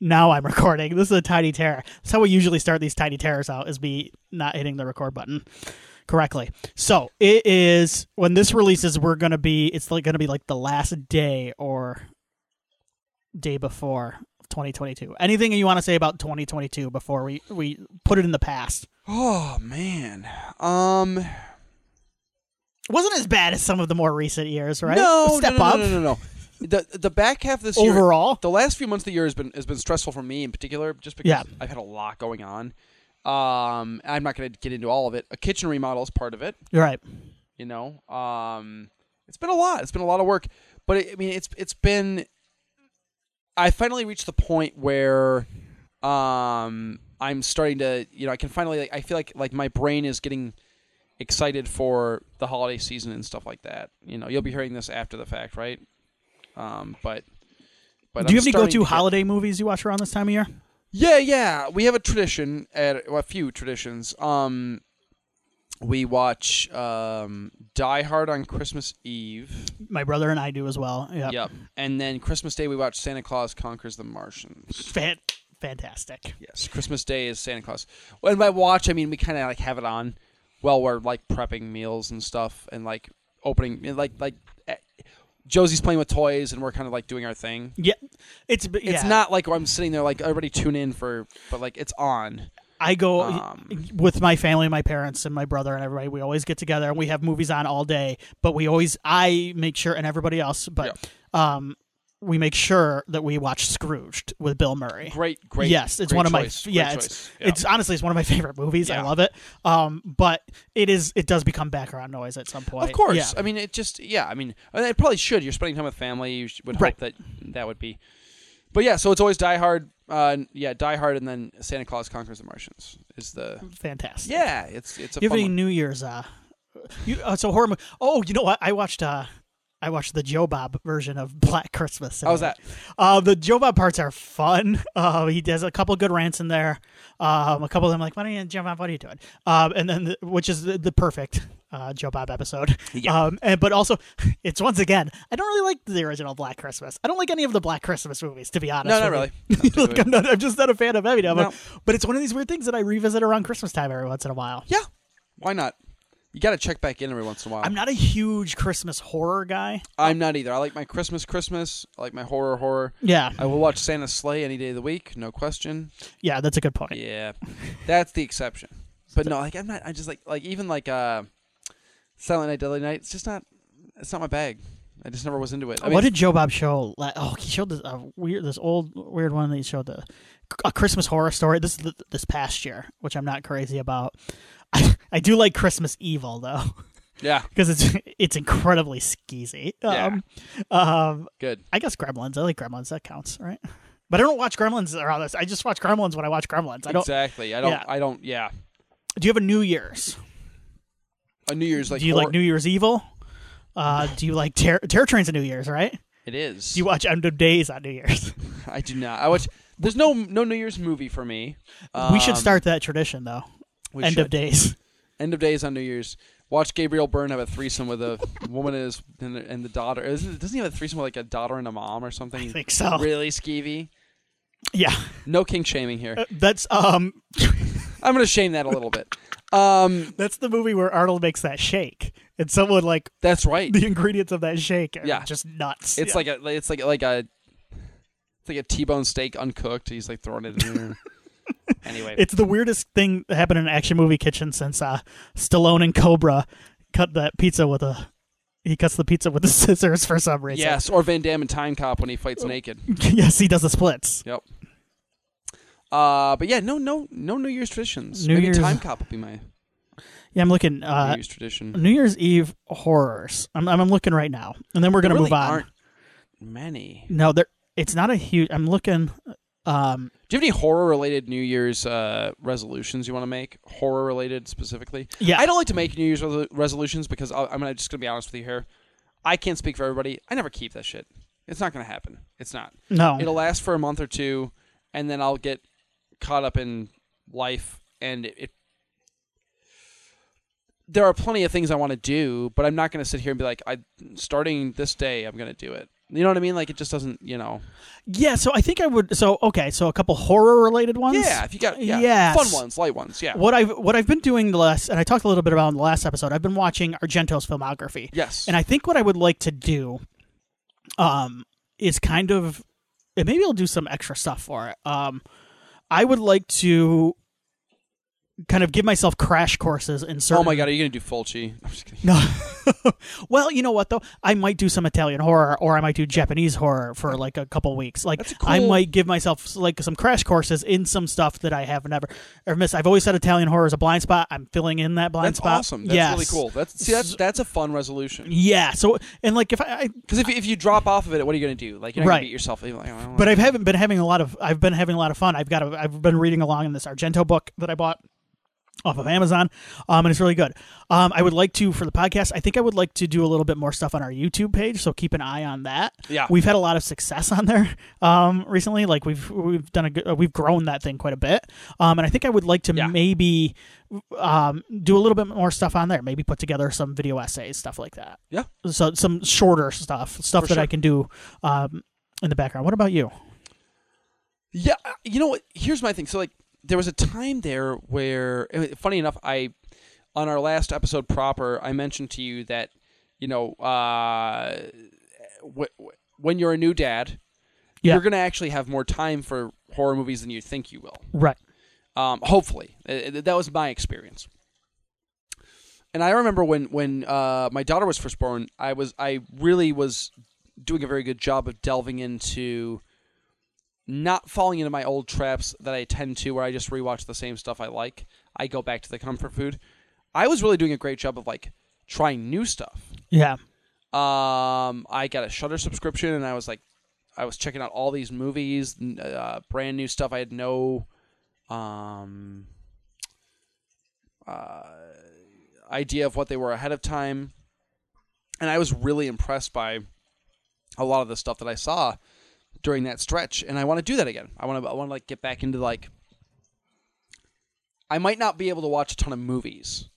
now I'm recording. This is a tiny terror. That's how we usually start these tiny terrors out, is me not hitting the record button correctly. So it is when this releases, we're gonna be. It's like gonna be like the last day or day before 2022. Anything you want to say about 2022 before we we put it in the past? Oh man. Um. Wasn't as bad as some of the more recent years, right? No, Step no, no, up no, no, no. The the back half of this year, overall. the last few months of the year has been has been stressful for me in particular, just because Yeah. I've had a lot going on. Um, I'm not going to get into all of it. A kitchen remodel is part of it. You're right. You know, um, it's been a lot. It's been a lot of work, but it, I mean, it's it's been. I finally reached the point where, um, I'm starting to, you know, I can finally. Like, I feel like like my brain is getting excited for the holiday season and stuff like that. You know, you'll be hearing this after the fact, right? Um, but. But Do you I'm have any go-to to get- holiday movies you watch around this time of year? yeah, yeah. We have a tradition at well, a few traditions. Um, we watch um, Die Hard on Christmas Eve. My brother and I do as well. Yeah. Yep. And then Christmas Day we watch Santa Claus Conquers the Martians. Fan- fantastic. Yes, Christmas Day is Santa Claus. When by watch, I mean we kind of like have it on while we're like prepping meals and stuff, and like opening, and, like like Josie's playing with toys, and we're kind of like doing our thing. Yeah. It's yeah. It's not like I'm sitting there like everybody tune in for, but like it's on. I go Um, with my family, my parents, and my brother, and everybody. We always get together and we have movies on all day. But we always, I make sure, and everybody else, but um, we make sure that we watch Scrooged with Bill Murray. Great, great. yes, it's great one of choice, my yeah. It's. Yeah. it's honestly it's one of my favorite movies. I love it. Um, but it is it does become background noise at some point. Of course. Yeah. I mean, it just yeah. I mean, it probably should. You're spending time with family. You would Right. hope that that would be. But yeah, so it's always Die Hard. Uh, yeah, Die Hard, and then Santa Claus Conquers the Martians is the. Fantastic. Yeah, it's it's a you have any one. New Year's? Uh, you uh, so horror. Mo- oh, you know what? I watched. Uh, I watched the Joe Bob version of Black Christmas. How was that? Uh, the Joe Bob parts are fun. Uh, he does a couple good rants in there. Um, a couple of them like, "What are you, Joe Bob? What are you doing?" Um, and then the, which is the, the perfect uh, Joe Bob episode. Yeah. Um, and but also, it's once again, I don't really like the original Black Christmas. I don't like any of the Black Christmas movies, to be honest. No, not really. you. like, I'm, not, I'm just not a fan of any of them. No. But it's one of these weird things that I revisit around Christmas time every once in a while. Yeah, why not? You got to check back in every once in a while. I'm not a huge Christmas horror guy. I'm not either. I like my Christmas, Christmas. I like my horror, horror. Yeah, I will watch Santa's Slay any day of the week, no question. yeah, that's a good point. Yeah, that's the exception. But no, like I'm not. I just like like even like uh, Silent Night, Deadly Night. It's just not. It's not my bag. I just never was into it. I mean, what did Joe Bob show? la- Oh, he showed this uh, weird, this old weird one that he showed the a Christmas horror story. This is this past year, which I'm not crazy about. I, I do like Christmas Evil though, yeah, because it's it's incredibly skeezy. Yeah. Um, um, good. I guess Gremlins. I like Gremlins. That counts, right? But I don't watch Gremlins around this. I just watch Gremlins when I watch Gremlins. I don't. exactly. I don't. yeah. I don't. Yeah. Do you have a New Year's? A New Year's like. do you like New Year's Evil? Uh, do you like Terror, Terror Train's a New Year's, right? It is. Do you watch End of Days on New Year's? I do not. I watch. There's no no New Year's movie for me. we should Um, start that tradition though. End should. of Days. End of days on New Year's. Watch Gabriel Byrne have a threesome with a woman and his and the, and the daughter. Isn't, doesn't he have a threesome with like a daughter and a mom or something? I think so. Really skeevy. Yeah, No king shaming here. Uh, that's um, I'm gonna shame that a little bit. Um, that's the movie where Arnold makes that shake, and someone like that's right. the ingredients of that shake are Yeah. just nuts. It's Yeah. like a it's like like a it's like a T-bone steak uncooked. He's like throwing it in there. anyway, it's the weirdest thing that happened in an action movie kitchen since uh, Stallone and Cobra cut that pizza with a. He cuts the pizza with the scissors for some reason. yes, or Van Damme in Time Cop when he fights naked. yes, he does the splits. Yep. Uh, but yeah, no, no, no New Year's traditions. New Maybe Year's- Time Cop would be my Yeah, I'm looking. New Uh, Year's tradition. New Year's Eve horrors. I'm, I'm looking right now, and then we're gonna really move on. Aren't many. No, there. It's not a huge. I'm looking. Um, Do you have any horror-related New Year's uh, resolutions you want to make? Horror-related specifically. yeah, I don't like to make New Year's resol- resolutions because I'll, I'm just going to be honest with you here. I can't speak for everybody. I never keep that shit. It's not going to happen. It's not. no. It'll last for a month or two, and then I'll get caught up in life, and it. it there are plenty of things I want to do, but I'm not going to sit here and be like, "I starting this day, I'm going to do it." You know what I mean? Like it just doesn't. You know. Yeah, so I think I would. So okay, so a couple horror related ones. Yeah, if you got yeah, Yes. fun ones, light ones. Yeah. What I've what I've been doing the last, and I talked a little bit about in the last episode. I've been watching Argento's filmography. Yes. And I think what I would like to do, um, is kind of, and maybe I'll do some extra stuff for it. Um, I would like to kind of give myself crash courses in certain. oh my god, are you gonna do Fulci? I'm just kidding. No. well, you know what though? I might do some Italian horror, or I might do Japanese horror for like a couple weeks. Like That's a I cool- might give myself like some crash courses in some stuff that I have never or missed. I've always said Italian horror is a blind spot. I'm filling in that blind That's spot. awesome. That's yes. really cool. That's see, that's that's a fun resolution. Yeah. So and like if I, Because if, if you drop off of it, what are you gonna do? Like you're not Right. gonna beat yourself. Like, oh, but I haven't been having a lot of I've been having a lot of fun. I've got a, I've been reading along in this Argento book that I bought off of Amazon, um, and it's really good. Um, I would like to for the podcast. I think I would like to do a little bit more stuff on our YouTube page, so keep an eye on that. Yeah. we've had a lot of success on there um, recently. Like we've we've done a good, uh, we've grown that thing quite a bit, um, and I think I would like to Yeah. maybe um, do a little bit more stuff on there. Maybe put together some video essays, stuff like that. Yeah. So some shorter stuff, stuff For that I can do um, in the background. What about you? Yeah, uh, you know what? Here's my thing. So like, there was a time there where, funny enough, I on our last episode proper, I mentioned to you that you know, uh, wh- wh- when you're a new dad, Yeah. you're gonna actually have more time for horror movies than you think you will. Right. Um, hopefully, uh, that was my experience. And I remember when when uh, my daughter was first born, I was I really was doing a very good job of delving into not falling into my old traps that I tend to, where I just rewatch the same stuff I like. I go back to the comfort food. I was really doing a great job of like trying new stuff. Yeah. Um, I got a Shudder subscription, and I was like, I was checking out all these movies, uh, brand new stuff. I had no, um, uh, idea of what they were ahead of time, and I was really impressed by a lot of the stuff that I saw during that stretch. And I want to do that again. I want to, I want to like get back into like. I might not be able to watch a ton of movies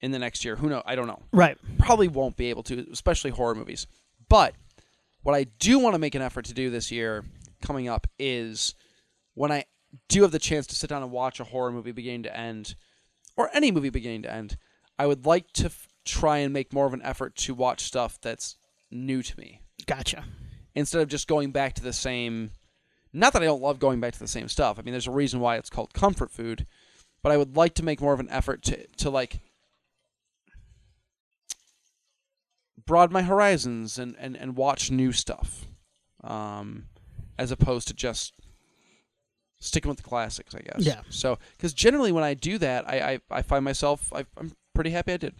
in the next year. Who knows? I don't know Right. probably won't be able to, especially horror movies. But what I do want to make an effort to do this year coming up is when I do have the chance to sit down and watch a horror movie beginning to end, or any movie beginning to end, I would like to f- try and make more of an effort to watch stuff that's new to me Gotcha. Instead of just going back to the same. Not that I don't love going back to the same stuff. I mean, there's a reason why it's called comfort food, but I would like to make more of an effort to to like broaden my horizons and and, and watch new stuff, um, as opposed to just sticking with the classics. I guess. Yeah. So, because generally when I do that, I I, I find myself I, I'm pretty happy I did.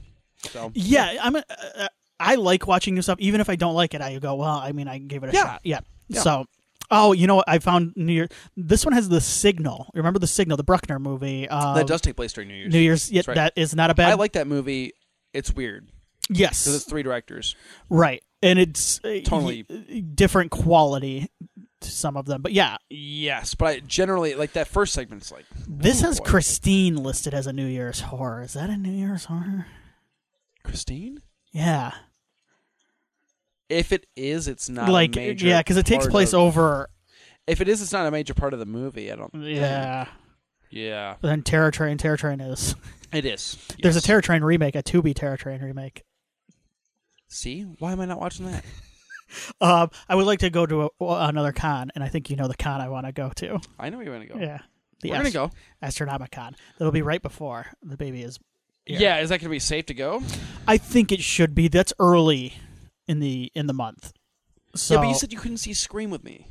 So Yeah, I'm. A, uh, I like watching new stuff, even if I don't like it. I go, well, I mean, I gave it a Yeah. shot. Yeah. Yeah. So, oh, you know what? I found New Year. This one has the Signal. Remember the Signal, the Bruckner movie? Uh, that does take place during New Year's. New Year's. Yeah, That's right. that is not a bad. I like that movie. It's weird Yes. because it's three directors. right, and it's uh, Totally. y- different quality to some of them, but yeah, Yes, but I generally like that first segment's like this oh, has boy. Christine listed as a New Year's horror. Is that a New Year's horror? Christine. Yeah, If it is, it's not like a major yeah, because it takes place of- over. If it is, it's not a major part of the movie. I don't. Yeah. Yeah, But then Terror Train, Terror Train is. it is. There's a Yes. Terror Train remake, a Tubi Terror Train remake. See, why am I not watching that? Um, I would like to go to a, another con, and I think you know the con I want to go to. I know you're gonna go. Yeah, the We're gonna go. Astronomicon. That'll be right before the baby is. here. Yeah. is that gonna be safe to go? I think it should be. That's early in the in the month. So, yeah, but you said you couldn't see Scream with me.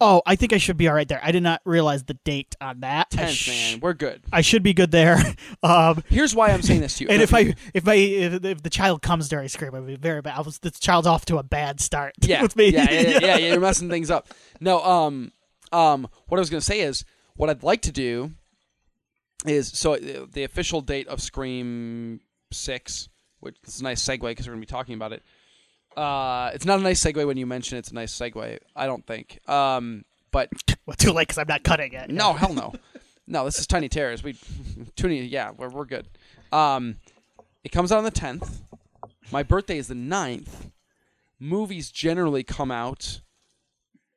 oh, I think I should be all right there. I did not realize the date on that. I, Tenth, sh- man, we're good. I should be good there. um, Here's why I'm saying this to you. and if I if I if, if the child comes during scream, it would be very bad. I was, the child's off to a bad start. yeah, with me. yeah, yeah, yeah, yeah, you're messing things up. No, um, um, what I was gonna say is what I'd like to do is so uh, the official date of Scream Six, which is a nice segue because we're gonna be talking about it. Uh, it's not a nice segue when you mention it's a nice segue. I don't think. Um, but Well, too late because I'm not cutting it. no, hell no, no. This is Tiny Terrors. We, tuning. Yeah, we're we're good. Um, it comes out on the tenth. My birthday is the 9th. movies generally come out.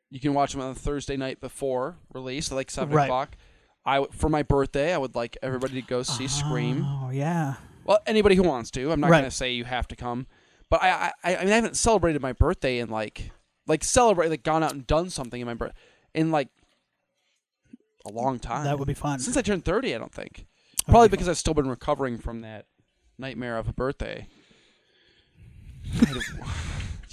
You can watch them on the Thursday night before release, like seven Right. o'clock. I for my birthday, I would like everybody to go see Scream. Oh yeah. Well, anybody who wants to. I'm not Right. going to say you have to come, but I, I, I mean, I haven't celebrated my birthday in like, like celebrate, like gone out and done something in my birth in like a long time. That would be fun. since I turned 30. I don't think. would Probably be because I've still been recovering from that nightmare of a birthday.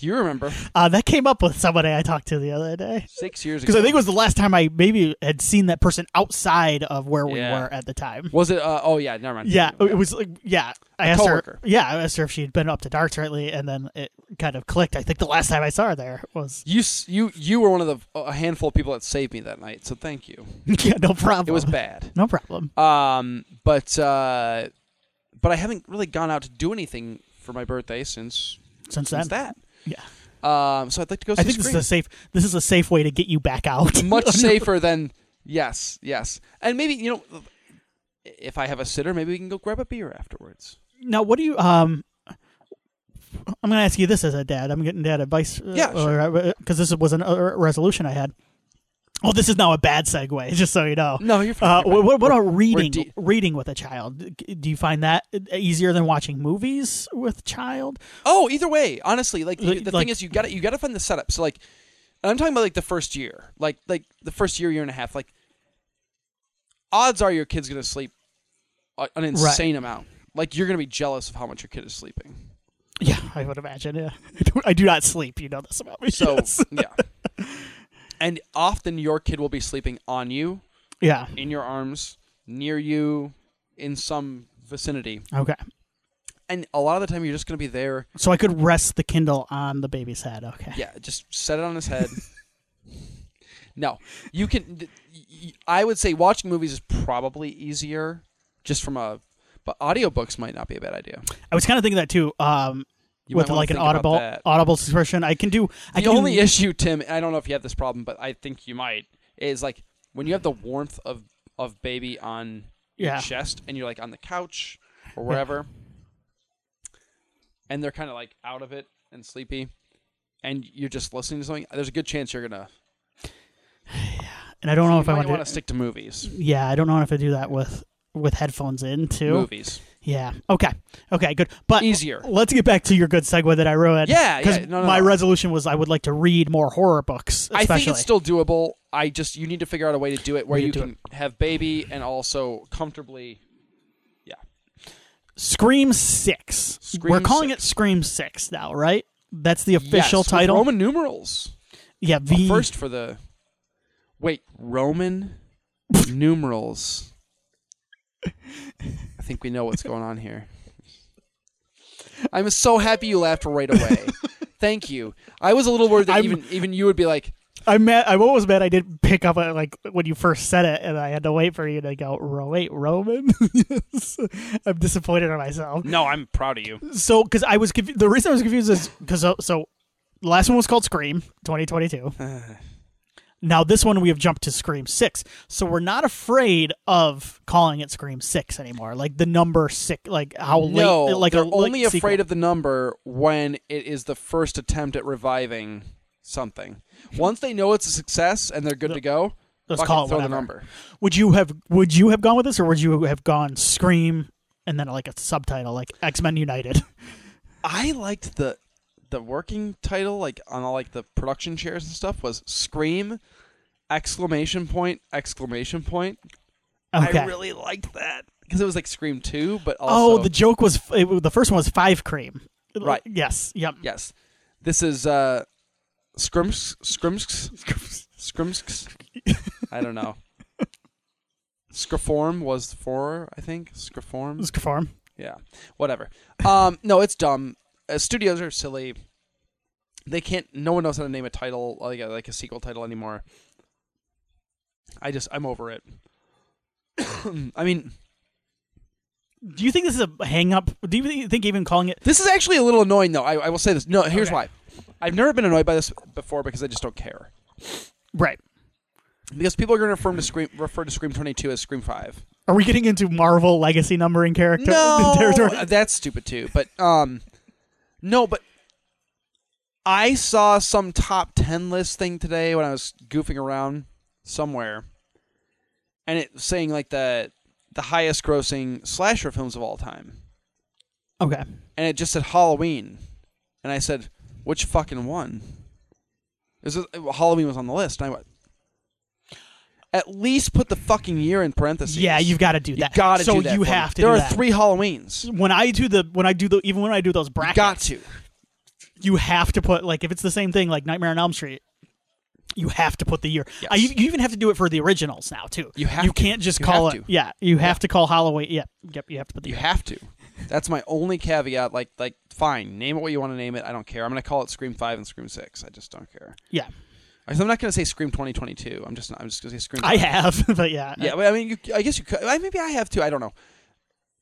You remember Uh, that came up with somebody I talked to the other day six years ago? because I think it was the last time I maybe had seen that person outside of where we Yeah. were at the time. was it? Uh, oh yeah, never mind. Yeah, it was like yeah. I asked coworker. her. Yeah, I asked her if she'd been up to darts lately, and then it kind of clicked. I think the last time I saw her there was You s- you you were one of the a handful of people that saved me that night. So thank you. yeah, no problem. It was bad. no problem. Um, but uh, but I haven't really gone out to do anything for my birthday since Since then, since that. Yeah, Um, so I'd like to go. See I think this is a safe. This is a safe way to get you back out. much safer than yes, yes, and maybe you know if I have a sitter, maybe we can go grab a beer afterwards. now, what do you? Um, I'm going to ask you this as a dad. I'm getting dad advice. uh, Yeah, because this was a uh, resolution I had. Oh, this is now a bad segue. Just so you know. No, you're fine. Uh, what, what about reading? de- reading with a child. Do you find that easier than watching movies with child? Oh, either way, honestly, like the, the like- thing is, you got to you got to find the setup. So like, I'm talking about like the first year, like like the first year, year and a half. Like, odds are your kid's gonna sleep an insane amount. Like you're gonna be jealous of how much your kid is sleeping. Yeah, I would imagine. Yeah, I do, I do not sleep. You know this about me. So yes. yeah, and often your kid will be sleeping on you, yeah. in your arms, near you, in some vicinity, Okay. and a lot of the time you're just gonna be there. So I could rest the Kindle on the baby's head. Okay. Yeah, just set it on his head. no, you can. th- y- y- I would say watching movies is probably easier, just from a. But audiobooks might not be a bad idea. I was kind of thinking that too. Um, You with like an audible audible subscription, I can do. I The can only do, issue, Tim, I don't know if you have this problem, but I think you might, is like when you have the warmth of of baby on your chest, and you're like on the couch or wherever, and they're kind of like out of it and sleepy, and you're just listening to something. There's a good chance you're gonna. Yeah. And I don't know if I want to stick to movies. Yeah, I don't know if I do that with with headphones in too. Movies Yeah. Okay. Okay. Good. But easier. let's get back to your good segue that I ruined. Yeah, Because yeah, no, no, my no. resolution was I would like to read more horror books. Especially. I think it's still doable. I just you need to figure out a way to do it where you can have baby and also comfortably. Yeah. Scream Six. Scream We're calling 6. it Scream Six now, right? That's the official Yes, title. Roman numerals. yeah. V. First for the. Wait, Roman numerals. I think we know what's going on here. I'm so happy you laughed right away. Thank you. I was a little worried that I'm- even even you would be like, I'm mad. I'm always mad I didn't pick up on, like when you first said it, and I had to wait for you to go. "Ro- Wait, Roman. yes. I'm disappointed in myself. "No, I'm proud of you." So, because I was confu- the reason I was confused is because so, so the last one was called Scream 2022. now this one we have jumped to Scream Six, so we're not afraid of calling it Scream Six anymore. Like the number six, like how no, late, like they're a only afraid of the number when it is the first attempt at reviving something. Once they know it's a success and they're good to go, Let's call it, throw the whatever. number. Would you have Would you have gone with this, or would you have gone Scream and then like a subtitle like X Men United? I liked the the working title, like on all like the production chairs and stuff, was Scream! Exclamation point! Exclamation point! Okay. I really liked that because it was like Scream Two, but oh, the joke was it, the first one was five cream. Right. Yes. Yep. yes, this is uh, Scrimps Scrimps Scrimps. I don't know. Scriform was four, I think. Scriform. Let's. Yeah, whatever. Um, no, it's dumb. Uh, studios are silly. They can't. No one knows how to name a title like a, like a sequel title anymore. I just I'm over it. I mean, Do you think this is a hang up? Do you think even calling it this is actually a little annoying though. I, I will say this. No, here's Okay. why. I've never been annoyed by this before because I just don't care. right? Because people are going to refer to Scream refer to Scream 22 as Scream 5. Are we getting into Marvel legacy numbering character No, territory? that's stupid too. But um, no, but I saw some top 10 list thing today when I was goofing around somewhere. And it was saying like the the highest grossing slasher films of all time. Okay. And it just said Halloween. And I said, "Which fucking one?" Is uh, Halloween was on the list. And I went, "At least put the fucking year in parentheses." Yeah, you've got to do that. You that. gotta so do that. you for me. have to. There are that. three Halloweens. When I do the when I do the even when I do those You brackets, got to. you have to put like if it's the same thing like Nightmare on Elm Street, you have to put the year. Yes. Uh, you, you even have to do it for the originals now too. You have You to. can't just You call have it. to. Yeah, you have to call Halloween. Yeah, yep. You have to put the You year. have to. That's my only caveat. Like, like, fine, name it what you want to name it. I don't care. I'm gonna call it Scream Five and Scream Six. I just don't care. Yeah, I'm not gonna say Scream 2022. I'm just, not, I'm just gonna say Scream. I have, but yeah, Yeah, but I mean, you, I guess you could. I- Maybe I have too. I don't know.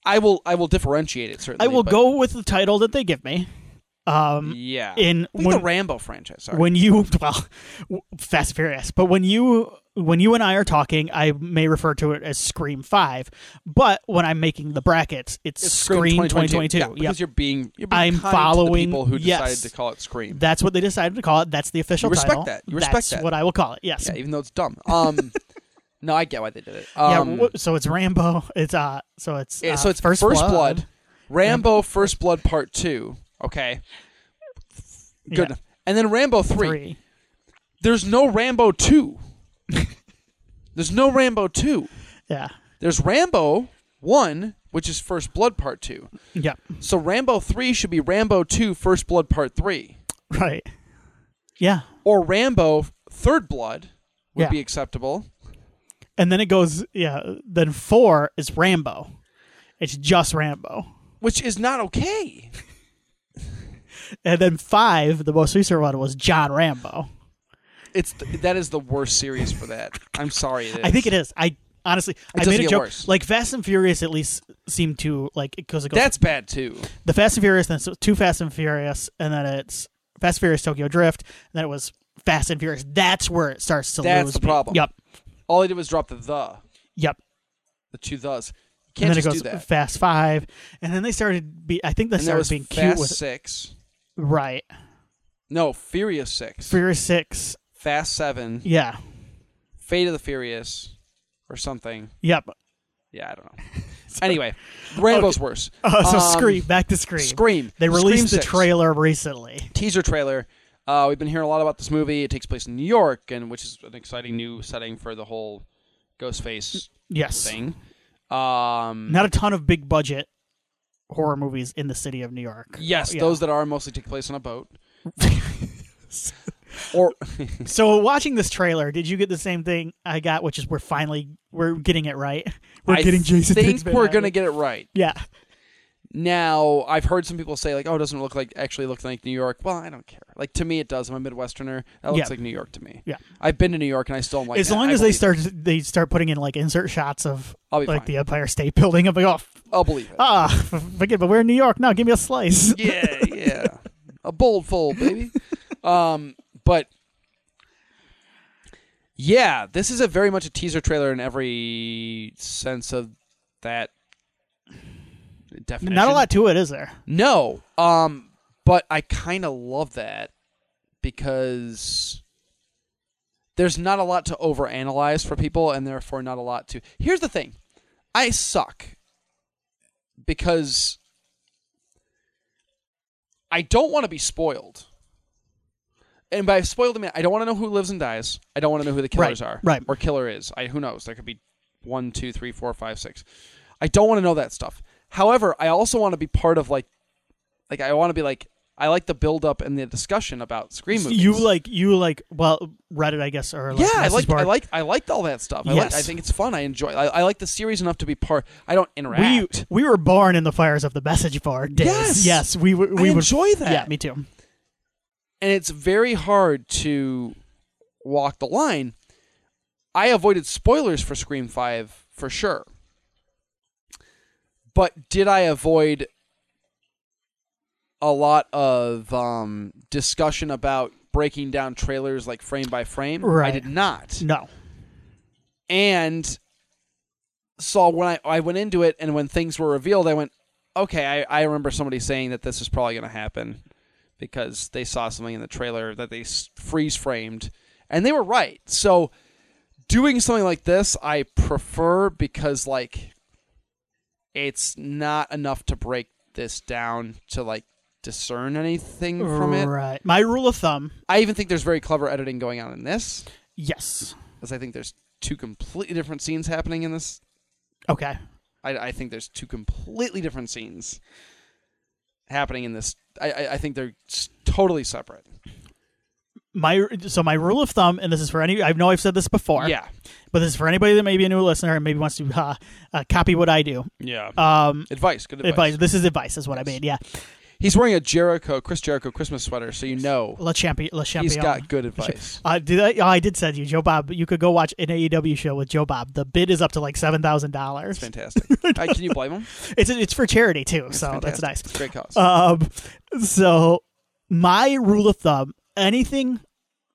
I will. I will differentiate it certainly. I will but- go with the title that they give me. Um, Yeah. in when, the Rambo franchise. Sorry. when you well, Fast Furious, but when you when you and I are talking, I may refer to it as Scream Five, but when I'm making the brackets, it's, it's Scream 2022. Yeah, Yep. because you're being you're being I'm kind to the following- people who yes. decided to call it Scream. That's what they decided to call it. That's the official You respect title. that. You respect That's that. what I will call it. Yes. Yeah, even though it's dumb. Um, no, I get why they did it. Yeah, Um, wh- so it's Rambo. It's uh, so it's yeah, uh, so it's First, Blood, Blood. Rambo First Blood Part Two. Okay, good. Yeah. And then Rambo three. Three. There's no Rambo two. There's no Rambo two. Yeah. There's Rambo one, which is First Blood Part Two. Yeah. So Rambo three should be Rambo two First Blood Part Three, Right. Yeah. or Rambo Third Blood would Yeah. be acceptable. And then it goes. Yeah. Then four is Rambo. It's just Rambo. which is not okay. And then five, the most recent one was John Rambo. It's that is the worst series for that. I'm sorry. It is. I think it is. I honestly, I doesn't made a get joke. worse. Like Fast and Furious, at least seemed to like because it goes That's bad too. the Fast and Furious, then it's two Fast and Furious, and then it's Fast and Furious Tokyo Drift, and then it was Fast and Furious. That's where it starts to That's lose. the me. problem. Yep. All I did was drop the the, Yep. the two thes. You and can't then just it goes do that. Fast Five, and then they started be. I think they and there started was being Fast cute with Six. right No, Furious Six. Furious Six. Fast Seven. Yeah. Fate of the Furious, or something. Yep. Yeah, I don't know. anyway, Rambo's worse. Uh, so Um, Scream. Back to Scream. Scream. They Scream released the 6. trailer recently. teaser trailer. Uh, we've been hearing a lot about this movie. It takes place in New York, and which is an exciting new setting for the whole Ghostface Yes. thing. Um, Not a ton of big budget horror movies in the city of New York. yes, Yeah. those that are mostly take place on a boat. or So watching this trailer, did you get the same thing I got, which is we're finally we're getting it right. We're I getting Jason. think Statham we're out. gonna get it right. Yeah. Now, I've heard some people say like, "Oh, it doesn't look like actually look like New York." Well, I don't care. Like to me, it does. I'm a Midwesterner. That looks Yeah. like New York to me. Yeah. I've been to New York, and I still am like. as "Nah, long I as they start it. they start putting in like insert shots of like fine. the Empire State Building. I'm like, oh, I'll believe it. ah, forget, but we're in New York now. Give me a slice. yeah, yeah. A bold fold, baby. Um, but yeah, this is a very much a teaser trailer in every sense of that definition. Not a lot to it, is there? No. Um, but I kind of love that because there's not a lot to overanalyze for people, and therefore not a lot to. Here's the thing, I suck because I don't want to be spoiled. And by spoiled, I mean I don't want to know who lives and dies. I don't want to know who the killers Right, are, right. or killer is. I who knows? There could be one, two, three, four, five, six. I don't want to know that stuff. However, I also want to be part of like, like I want to be like I like the build up and the discussion about Scream movies. You like you like well Reddit, I guess, or like yeah, I message like board. I like I liked all that stuff. I like I think it's fun. I enjoy. I, I like the series enough to be part. I don't we interact. we were born in the fires of the message board days. Yes. yes, we we I would. enjoy that. Yeah, me too. And it's very hard to walk the line. I avoided spoilers for Scream 5 for sure. But did I avoid a lot of um, discussion about breaking down trailers like frame by frame? I did not. No, And so when I, I went into it and when things were revealed, I went, okay, I, I remember somebody saying that this is probably going to happen because they saw something in the trailer that they freeze framed, and they were right. So doing something like this, I prefer because like it's not enough to break this down to like discern anything from it. Right. My rule of thumb, I even think there's very clever editing going on in this, yes. because I think there's two completely different scenes happening in this. Okay. I, I think there's two completely different scenes happening in this. I, I, I think they're totally separate. My so my rule of thumb, and this is for any. I know I've said this before. Yeah, But this is for anybody that may be a new listener and maybe wants to uh, uh, copy what I do. yeah. Um, advice, good advice. advice. This is advice, is what I mean. Yeah. He's wearing a Jericho, Chris Jericho Christmas sweater, so you know Le Champion. Le Champion. he's got good advice. Uh, did I, I did send you Joe Bob. You could go watch an AEW show with Joe Bob. The bid is up to like seven thousand dollars. It's fantastic. I, can you blame him? It's it's for charity too, It's so that's fantastic. nice. Great cause. Um, so my rule of thumb: anything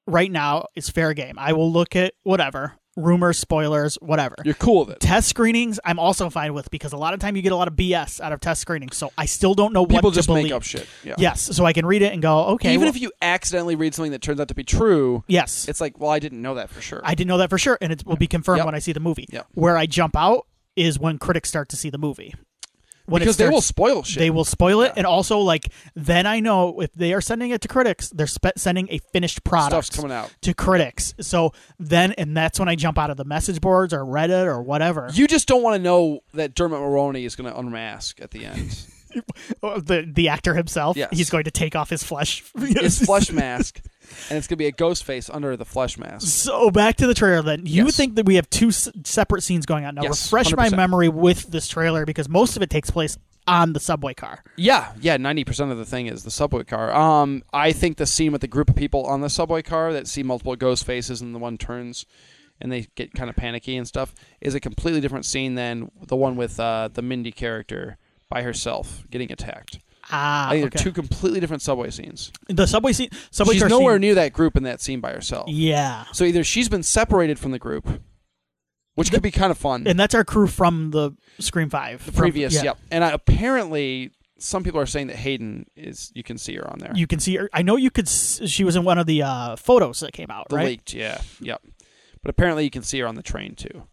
right now is fair game. I will look at whatever rumors, spoilers, whatever. You're cool with it. Test screenings, I'm also fine with because a lot of time you get a lot of BS out of test screenings. So I still don't know People what just to believe. make up shit. Yeah. Yes, so I can read it and go, okay. Even well, if you accidentally read something that turns out to be true, yes, it's like, well, I didn't know that for sure. I didn't know that for sure, and it will be confirmed Yep. when I see the movie. Yep. Where I jump out is when critics start to see the movie. When because they will spoil shit. They will spoil it, Yeah. and also like then I know if they are sending it to critics, they're spe- sending a finished product Stuff's coming out. to critics. So then, and that's when I jump out of the message boards or Reddit or whatever. You just don't want to know that Dermot Mulroney is going to unmask at the end. The the actor himself, Yes. he's going to take off his flesh. His flesh mask, and it's going to be a ghost face under the flesh mask. So back to the trailer then. You Yes. think that we have two s- separate scenes going on. Now Yes, refresh my 100%. memory with this trailer because most of it takes place on the subway car. Yeah, yeah, ninety percent of the thing is the subway car. Um, I think the scene with the group of people on the subway car that see multiple ghost faces and the one turns, and they get kind of panicky and stuff, is a completely different scene than the one with uh, the Mindy character by herself getting attacked. Ah, I think okay. they're two completely different subway scenes. the subway scene. Subway she's car nowhere scene, near that group in that scene by herself. Yeah, So either she's been separated from the group, which could be kind of fun. and that's our crew from the Scream Five. the previous, yep. And I, apparently, some people are saying that Hayden is. You can see her on there. You can see her. I know you could. She was in one of the uh, photos that came out, the right? leaked, yeah, yep. But apparently, you can see her on the train too.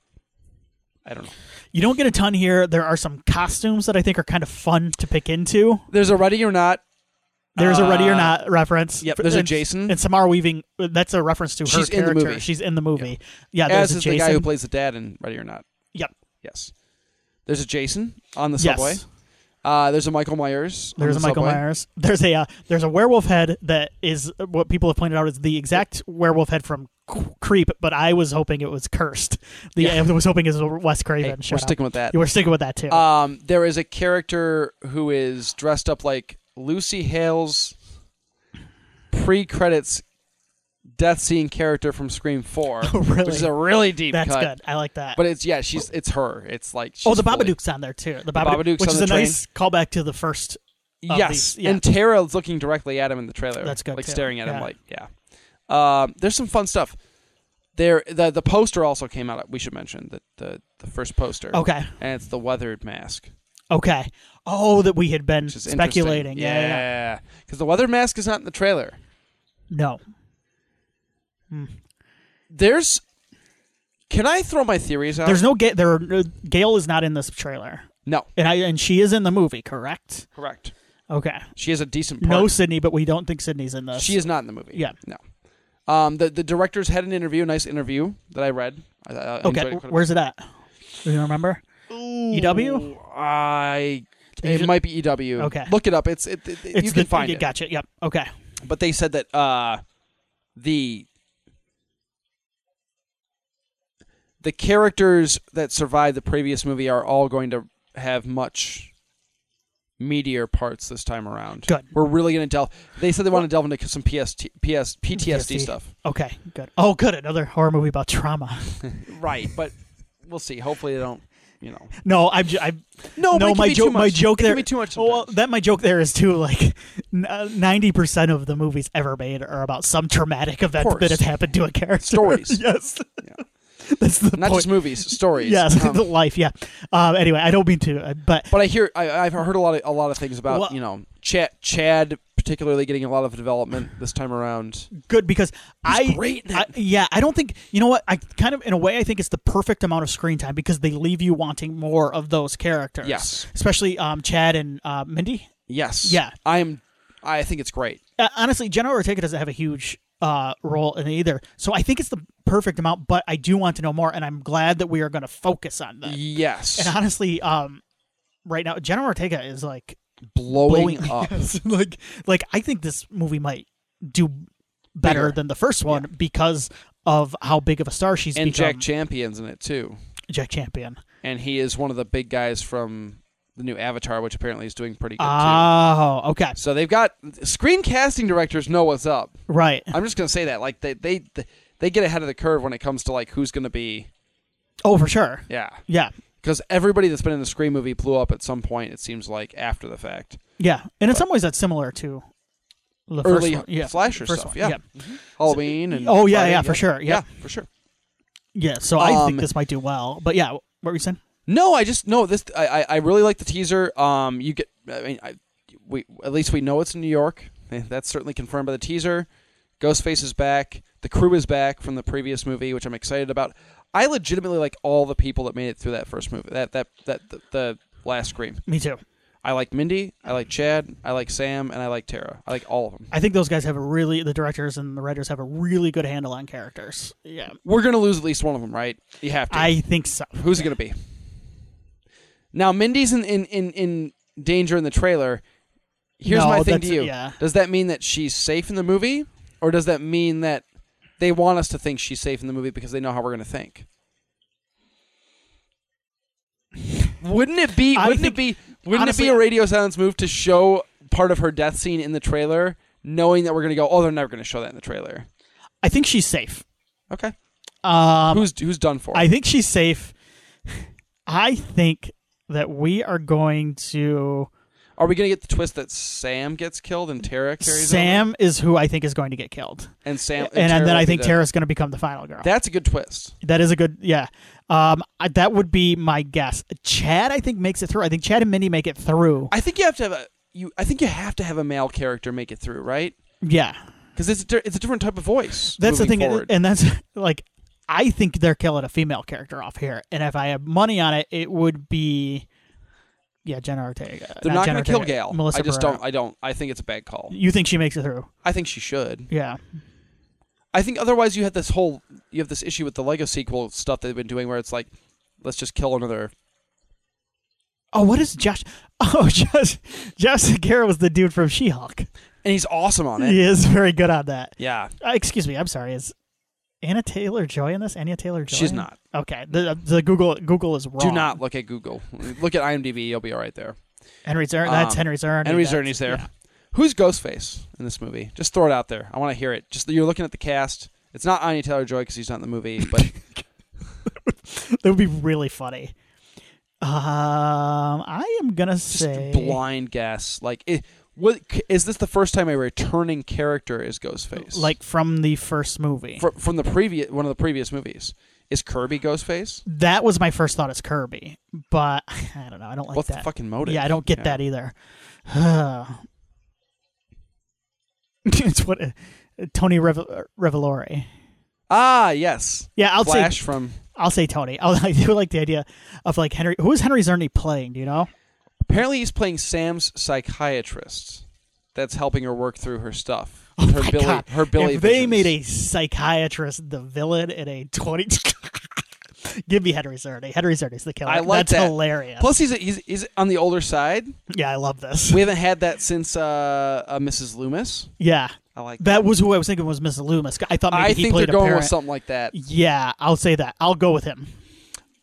I don't know. You don't get a ton here. There are some costumes that I think are kind of fun to pick into. There's a Ready or Not. There's a Ready or Uh, Not reference. Yep. There's a Jason. and Samara Weaving. That's a reference to her She's in the character. movie. She's in the movie. Yeah, there's as a is Jason. the guy who plays the dad in Ready or Not. Yep. Yes. There's a Jason on the Yes. subway. Uh, there's a Michael Myers. There's the a Michael subway. Myers. There's a uh, there's a werewolf head that is what people have pointed out is the exact werewolf head from Creep, but I was hoping it was cursed. The Yeah. I was hoping it was Wes Craven. Hey, we're up. sticking with that. You were sticking with that too. Um, there is a character who is dressed up like Lucy Hale's pre-credits death scene character from Scream Four, Oh, really? which is a really deep That's cut. good. I like that. But it's yeah, she's it's her. It's like she's oh, the fully- Babadook's on there too. The Babadook, Babadook's which is the a train. nice callback to the first. Yes, these, yeah. and Tara is looking directly at him in the trailer. That's good, Like too. staring at him, like yeah. Um, there's some fun stuff. There, the the poster also came out. We should mention the the, the first poster. Okay. and it's the weathered mask. Okay. Oh, that we had been speculating. Yeah. yeah, yeah. because the weathered mask is not in the trailer. No. There's. Can I throw my theories out? There's no Ga- there. uh, Gail is not in this trailer, no. and I and she is in the movie. Correct. Correct. Okay. She has a decent part. No Sydney, but we don't think Sydney's in this. she is not in the movie. Yeah. No. Um, the the directors had an interview, a nice interview that I read. I, I Okay. it quite a bit. Where's it at? Do you remember? EW. I. It it- might be EW. Okay. Look it up. It's it. it It's you the, can find you it. Gotcha. Yep. Okay. But they said that uh, the the characters that survived the previous movie are all going to have much meatier parts this time around. Good. We're really going to delve. They said they want to delve into some PST, PS, PTSD PTSD. stuff. Okay. Good. Oh, good. Another horror movie about trauma. Right, but we'll see. Hopefully they don't. You know. No, I'm. J- I'm No, no, my joke. My joke It there. too much Oh, well, that my joke there is too. Like uh, ninety percent of the movies ever made are about some traumatic event that has happened to a character. Stories. yes. Yeah. That's the Not point. just movies, stories. Yes, Um, the life. Yeah. Um, anyway, I don't mean to, uh, but But I hear I, I've heard a lot of a lot of things about Well- you know Chad Chad particularly getting a lot of development this time around. good because I, great I yeah I don't think you know what I kind of in a way I think it's the perfect amount of screen time because they leave you wanting more of those characters. Yes. especially um, Chad and uh, Mindy. Yes. Yeah. I'm. I think it's great. Uh, honestly, Jenna Ortega doesn't have a huge uh, role in either, so I think it's the perfect amount. But I do want to know more, and I'm glad that we are going to focus on that. Yes. And honestly, um, right now Jenna Ortega is like blowing, blowing up. like like I think this movie might do better Bigger. than the first one because of how big of a star she's And become. Jack Champion's in it too. Jack Champion. And he is one of the big guys from the new Avatar, which apparently is doing pretty good too. Oh, okay. So they've got screen casting directors know what's up. right. I'm just gonna say that, like they they they get ahead of the curve when it comes to like who's gonna be, Oh, for sure. yeah, Yeah, because everybody that's been in the Scream movie blew up at some point. It seems like after the fact, yeah, and in some ways that's similar to the early first. Yeah, slasher first stuff, one, yeah. Halloween and Oh, yeah, Friday, yeah, for sure, yeah, yep. for sure. yeah. So I Um, think this might do well. But yeah, what were you saying? No, I just no. This I, I really like the teaser. Um, you get. I mean, I, we at least we know it's in New York. Eh, That's certainly confirmed by the teaser. Ghostface is back. The crew is back from the previous movie, which I'm excited about. I legitimately like all the people that made it through that first movie. That that that the, the last Scream. Me too. I like Mindy. I like Chad. I like Sam, and I like Tara. I like all of them. I think those guys have a really the directors and the writers have a really good handle on characters. Yeah, We're gonna lose at least one of them, right? You have to. I think so. Who's it going to be? Now, Mindy's in, in, in, in danger in the trailer. Here's No, my thing to that's- you. yeah. Does that mean that she's safe in the movie? Or does that mean that they want us to think she's safe in the movie because they know how we're going to think? Wouldn't it be I wouldn't it be wouldn't honestly, it be a radio silence move to show part of her death scene in the trailer knowing that we're going to go oh they're never going to show that in the trailer. I think she's safe. Okay. Um, who's who's done for? I think she's safe. I think that we are going to. Are we going to get the twist that Sam gets killed and Tara carries over? Sam is who I think is going to get killed, and Sam and, Tara then I think Tara's going to become the final girl. That's a good twist. that is a good, yeah. Um, I, that would be my guess. Chad, I think, makes it through. I think Chad and Mindy make it through. I think you have to have a you. I think you have to have a male character make it through, right? yeah, Because it's a, it's a different type of voice. that's the thing, forward. and that's like, I think they're killing a female character off here, and if I have money on it, it would be, yeah, Jenna Ortega. They're not Jenna going to kill Gail. Melissa I just Barrera. don't. I don't. I think it's a bad call. You think she makes it through? I think she should. Yeah. I think otherwise you have this whole you have this issue with the legacy sequel stuff they've been doing where it's like, let's just kill another. Oh, what is Josh? Oh, Josh. Josh Segarra was the dude from She-Hulk. And he's awesome on it. He is very good on that. Yeah, Uh, excuse me. I'm sorry. Is Anna Taylor Joy in this? Anya Taylor Joy? she's not. Okay. The the Google Google is wrong. Do not look at Google. look at IMDb. You'll be all right there. Henry Zern. That's Um, Henry Zern. Henry Czerny's there. yeah. Who's Ghostface in this movie? Just throw it out there. I want to hear it. Just you're looking at the cast. It's not Anya Taylor Joy because he's not in the movie, but That would be really funny. Um, I am gonna just say blind guess. Like, it, what is this the first time a returning character is Ghostface? like from the first movie. Fr- from the previous one of the previous movies. Is Kirby Ghostface? that was my first thought as Kirby, but I don't know. I don't like What's that. the fucking motive? Yeah, I don't get Yeah. that either. it's what uh, Tony Revel- Revolori. Ah, yes. Yeah, I'll Flash say from. I'll say Tony. I'll, I do like the idea of like Henry. Who is Henry Czerny playing? Do you know? Apparently, he's playing Sam's psychiatrist. That's helping her work through her stuff. her Oh My Billy, God. her Billy. if they made a psychiatrist the villain in a twenty, give me Henry Czerny. Henry Czerny's the killer. I like That's that. hilarious. Plus, he's, he's he's on the older side. yeah, I love this. We haven't had that since uh, uh, Mrs. Loomis. yeah, I like that that. was who I was thinking was Mrs. Loomis. I thought maybe I he think played they're a going parent. with something like that. Yeah, I'll say that. I'll go with him.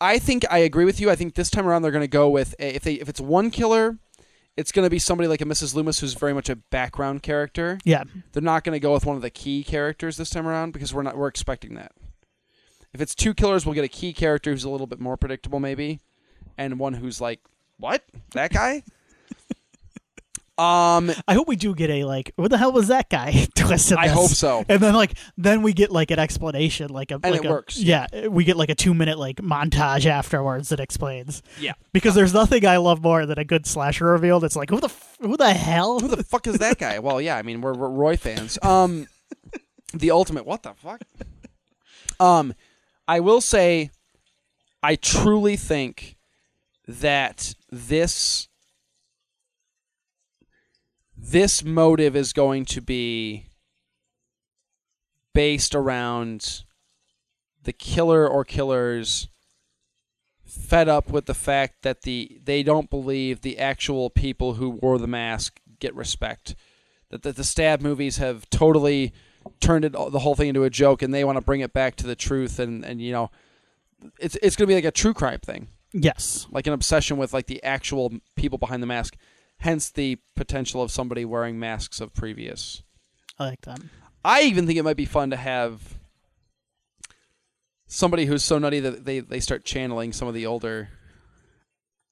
I think I agree with you. I think this time around they're going to go with a, if they if it's one killer, it's going to be somebody like a Mrs. Loomis who's very much a background character. Yeah, They're not going to go with one of the key characters this time around because we're not we're expecting that. If it's two killers, we'll get a key character who's a little bit more predictable, maybe, and one who's like, "What? That guy?" Um, I hope we do get a like, what the hell was that guy twist? in I this? hope so. And then like, then we get like an explanation, like a And like it a- works. Yeah, we get like a two minute like montage afterwards that explains. Yeah. Because there's nothing I love more than a good slasher reveal. That's like, who the f- who the hell? Who the fuck is that guy? Well, yeah, I mean we're, we're Roy fans. Um, the ultimate. What the fuck? Um, I will say, I truly think that this this motive is going to be based around the killer or killers fed up with the fact that the they don't believe the actual people who wore the mask get respect. That the, the stab movies have totally turned it the whole thing into a joke, and they want to bring it back to the truth. And, and you know, it's it's going to be like a true crime thing, Yes. like an obsession with like the actual people behind the mask. Hence the potential of somebody wearing masks of previous. I like that. I even think it might be fun to have somebody who's so nutty that they, they start channeling some of the older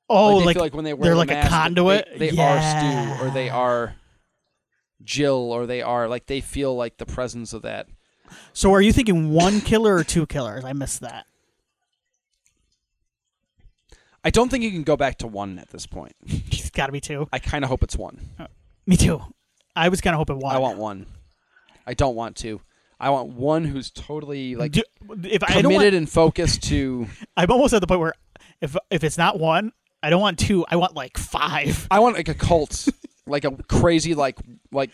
Oh, like, they like, feel like when they wear they're the like a conduit? They, they Yeah. are Stu or they are Jill or they are like they feel like the presence of that. so are you thinking one killer or two killers? I missed that. I don't think you can go back to one at this point. It's got to be two. I kind of hope it's one. Uh, me too. I was kind of hoping one. I want one. I don't want two. I want one who's totally like Do- if I don't committed want, and focused to. I'm almost at the point where if if it's not one, I don't want two. I want like five. I want like a cult, like a crazy like like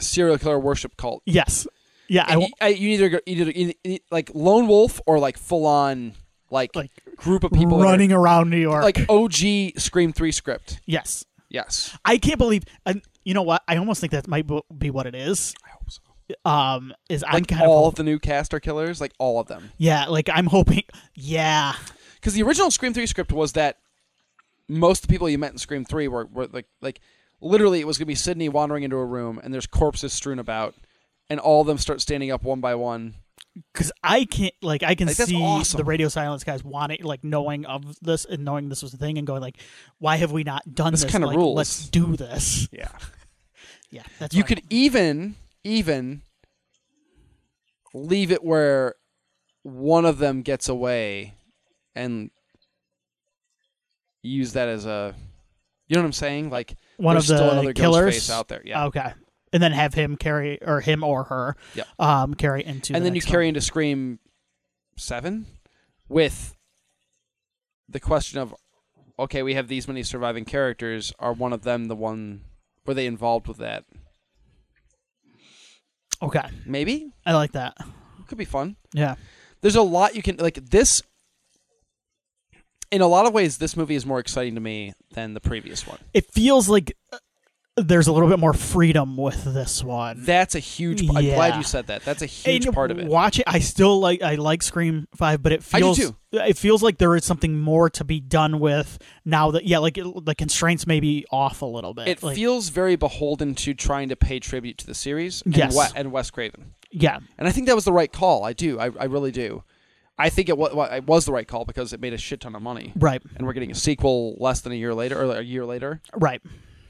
serial killer worship cult. Yes. Yeah. I I, you either go, either need- like lone wolf or like full on like, like group of people are- running around New York. like OG Scream Three script. yes. Yes, I can't believe. And you know what? I almost think that might be what it is. I hope so. Um, is I'm Like kind all of of the new cast are killers, like all of them. yeah. Like I'm hoping. Yeah. Because the original Scream Three script was that most of the people you met in Scream Three were, were like like literally it was gonna be Sidney wandering into a room and there's corpses strewn about, and all of them start standing up one by one. Because I can't like I can Like, see awesome. the radio silence guys wanting like knowing of this and knowing this was a thing and going like, why have we not done This this? kinda Like, rules. Let's do this. Yeah, Yeah, that's you I- could even even leave it where one of them gets away and use that as a you know what I'm saying? Like one there's of still the another killers out there. Yeah. Okay, and then have him carry or him or her. Yep. Um, carry into and the then you carry one. into Scream Seven with the question of, okay, we have these many surviving characters. Are one of them the one? Were they involved with that? Okay, Maybe I like that. could be fun. Yeah. There's a lot you can like this. In a lot of ways, this movie is more exciting to me than the previous one. It feels like there's a little bit more freedom with this one. That's a huge. I'm glad you said that. That's a huge And part of it. Watch it. I still like. I like Scream Five, but it I do feels. It feels like there is something more to be done with now that. Yeah, like it, the constraints may be off a little bit. It like, feels very beholden to trying to pay tribute to the series and, Yes. Wes, and Wes Craven. Yeah. And I think that was the right call. I do. I, I really do. I think it was, it was the right call because it made a shit ton of money. Right. And we're getting a sequel less than a year later, or a year later. Right.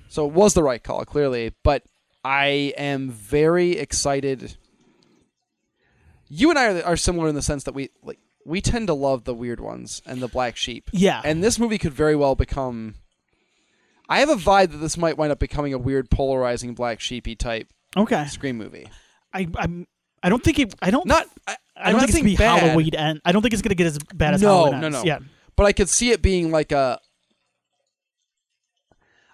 So it was the right call, clearly. But I am very excited. You and I are, are similar in the sense that we like we tend to love the weird ones and the black sheep. Yeah. And this movie could very well become. I have a vibe that this might wind up becoming a weird, polarizing black sheepy type okay. scream movie. I. I'm. I don't think it. I don't. Not. I, I don't not think it's gonna be bad. Halloween end. I don't think it's gonna get as bad as No, Halloween no, ends. no. Yeah. but I could see it being like a.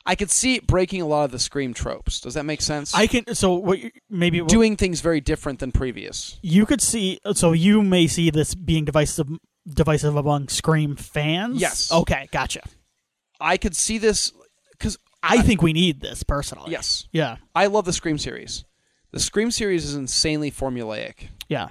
I could see it breaking a lot of the scream tropes. Does that make sense? I can. So what? Maybe what- doing things very different than previous. you could see. So you may see this being divisive, divisive among Scream fans. Yes. Okay. Gotcha. I could see this because I think we need this personally. yes, Yeah. I love the Scream series. The Scream series is insanely formulaic, Yeah.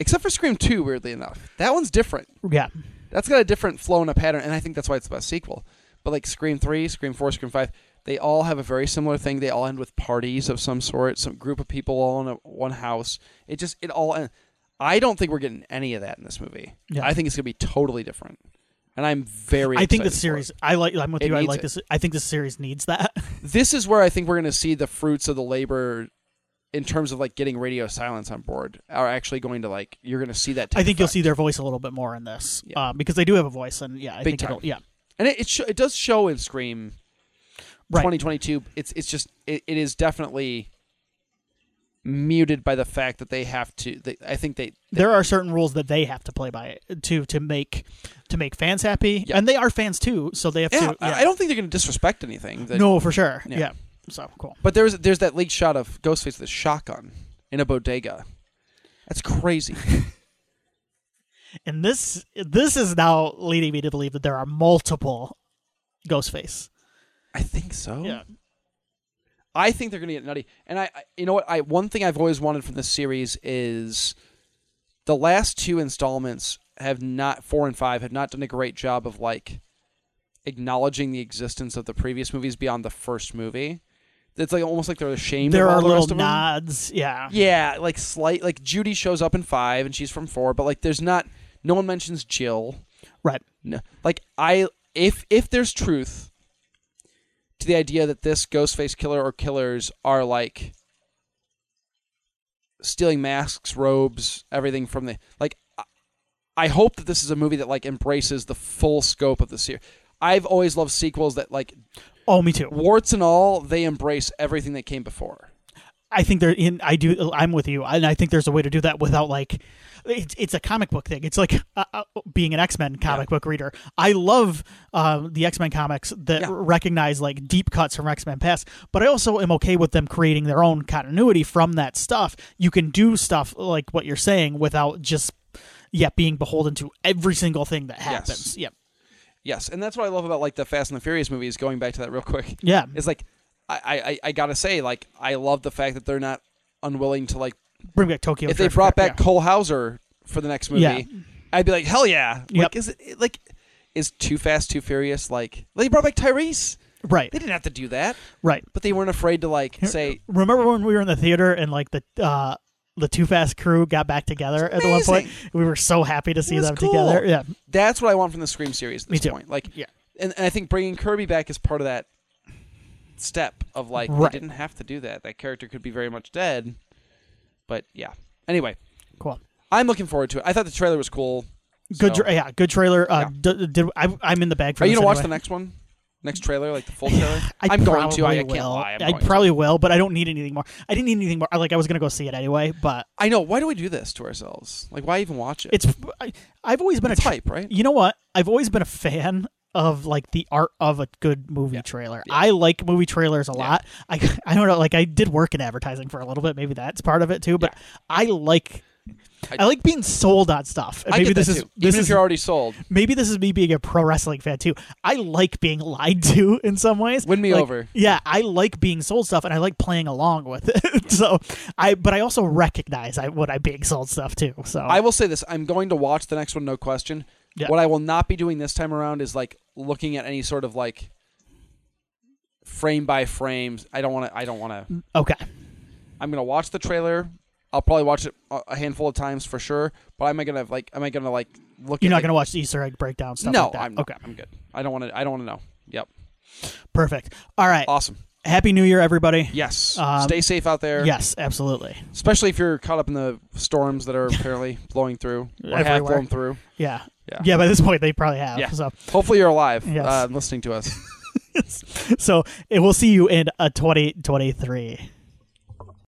except for Scream Two. Weirdly enough, that one's different. Yeah. That's got a different flow and a pattern, and I think that's why it's the best sequel. But like Scream Three, Scream Four, Scream Five, they all have a very similar thing. They all end with parties of some sort, some group of people all in a, one house. It just it all. en- I don't think we're getting any of that in this movie. Yeah. I think it's gonna be totally different. and I'm very. I think the series. I like. I'm with It you. I like it. this. I think the series needs that. This is where I think we're going to see the fruits of the labor. In terms of like getting radio silence on board, are actually going to like you're going to see that. I think you'll see their voice a little bit more in this, Yeah. uh, because they do have a voice, and yeah, I Big think. Yeah, and it it, sh- it does show in Scream right. 2022. It's it's just it, it is definitely muted by the fact that they have to. They, I think they there are certain rules that they have to play by to to make to make fans happy, Yeah. and they are fans too, so they have yeah, to. Yeah. I don't think they're going to disrespect anything. The- no, for sure. Yeah. Yeah. So cool. But there's there's that leaked shot of Ghostface with a shotgun in a bodega. That's crazy. And this this is now leading me to believe that there are multiple Ghostface. I think so. Yeah. I think they're going to get nutty. And I, I, you know what? I one thing I've always wanted from this series is the last two installments have not four and five have not done a great job of like acknowledging the existence of the previous movies beyond the first movie. It's like almost like they're ashamed. There are the little rest of them. nods. Yeah. Yeah, like slight. Like Judy shows up in five and she's from four, but like there's not. No one mentions Jill. Right. No, like I if if there's truth to the idea that this Ghostface killer or killers are like stealing masks, robes, everything from the like. I- I hope that this is a movie that like embraces the full scope of the series. I've always loved sequels that like Oh, me too. warts and all they embrace everything that came before. I think they're in I do I'm with you, and I think there's a way to do that without like it's it's a comic book thing. It's like uh, uh, being an X Men comic book reader. I love uh, the X Men comics that Yeah. recognize like deep cuts from X Men past, but I also am okay with them creating their own continuity from that stuff. You can do stuff like what you're saying without just yeah being beholden to every single thing that happens. Yep. Yes, and that's what I love about like the Fast and the Furious movies. Going back to that real quick, Yeah. it's like I, I I gotta say like I love the fact that they're not unwilling to like Bring back Tokyo. if they brought back yeah. Cole Hauser for the next movie, Yeah. I'd be like hell yeah. Yep. Like is it like is Too Fast Too Furious like they brought back Tyrese? right, They didn't have to do that, right. but they weren't afraid to like say Remember when we were in the theater and like the uh the Too Fast crew got back together at one point? We were so happy to see them cool. together. Yeah. that's what I want from the Scream series at Me this too. point. Like Yeah. and, and I think bringing Kirby back is part of that step of like Right. they didn't have to do that. That character could be very much dead. But yeah. Anyway, Cool. I'm looking forward to it. I thought the trailer was cool. Good so- tra- yeah, good trailer. Uh d- did I I'm in the bag for Are you gonna watch the next one? Next trailer, like the full trailer? I I'm going to. I, I probably can't will. lie. I'm I going to. probably will, but I don't need anything more. I didn't need anything more. Like I was gonna go see it anyway, but I know. Why do we do this to ourselves? Like, why even watch it? it's. I, I've always been It's a tra- hype, right? You know what? I've always been a fan of like the art of a good movie trailer. I like movie trailers a lot. I I don't know. Like I did work in advertising for a little bit. Maybe that's part of it too. But I like. I, I- like being sold on stuff. And maybe this is too. this Even is if you're already sold, maybe this is me being a pro wrestling fan too. I like being lied to in some ways. Win me Like, over. Yeah, I like being sold stuff and I like playing along with it. so I but I also recognize I when I'm being sold stuff too. So I will say this: I'm going to watch the next one, no question. Yeah. What I will not be doing this time around is like looking at any sort of like frame by frames. I don't want to. I don't want to. okay. I'm gonna watch the trailer. I'll probably watch it a handful of times for sure. But am I gonna like? Am I gonna like look? You're not like, to watch the Easter egg breakdown stuff No, like that. I'm not. okay. I'm good. I don't want to. I don't want to know. Yep. Perfect. All right. Awesome. Happy New Year everybody. Yes. Um, Stay safe out there. Yes, absolutely. Especially if you're caught up in the storms that are apparently blowing through or have Everywhere. blown through. Yeah. Yeah. Yeah, by this point they probably have. Yeah. So Hopefully you're alive Yes. uh, listening to us. so it, we'll see you in a 2023.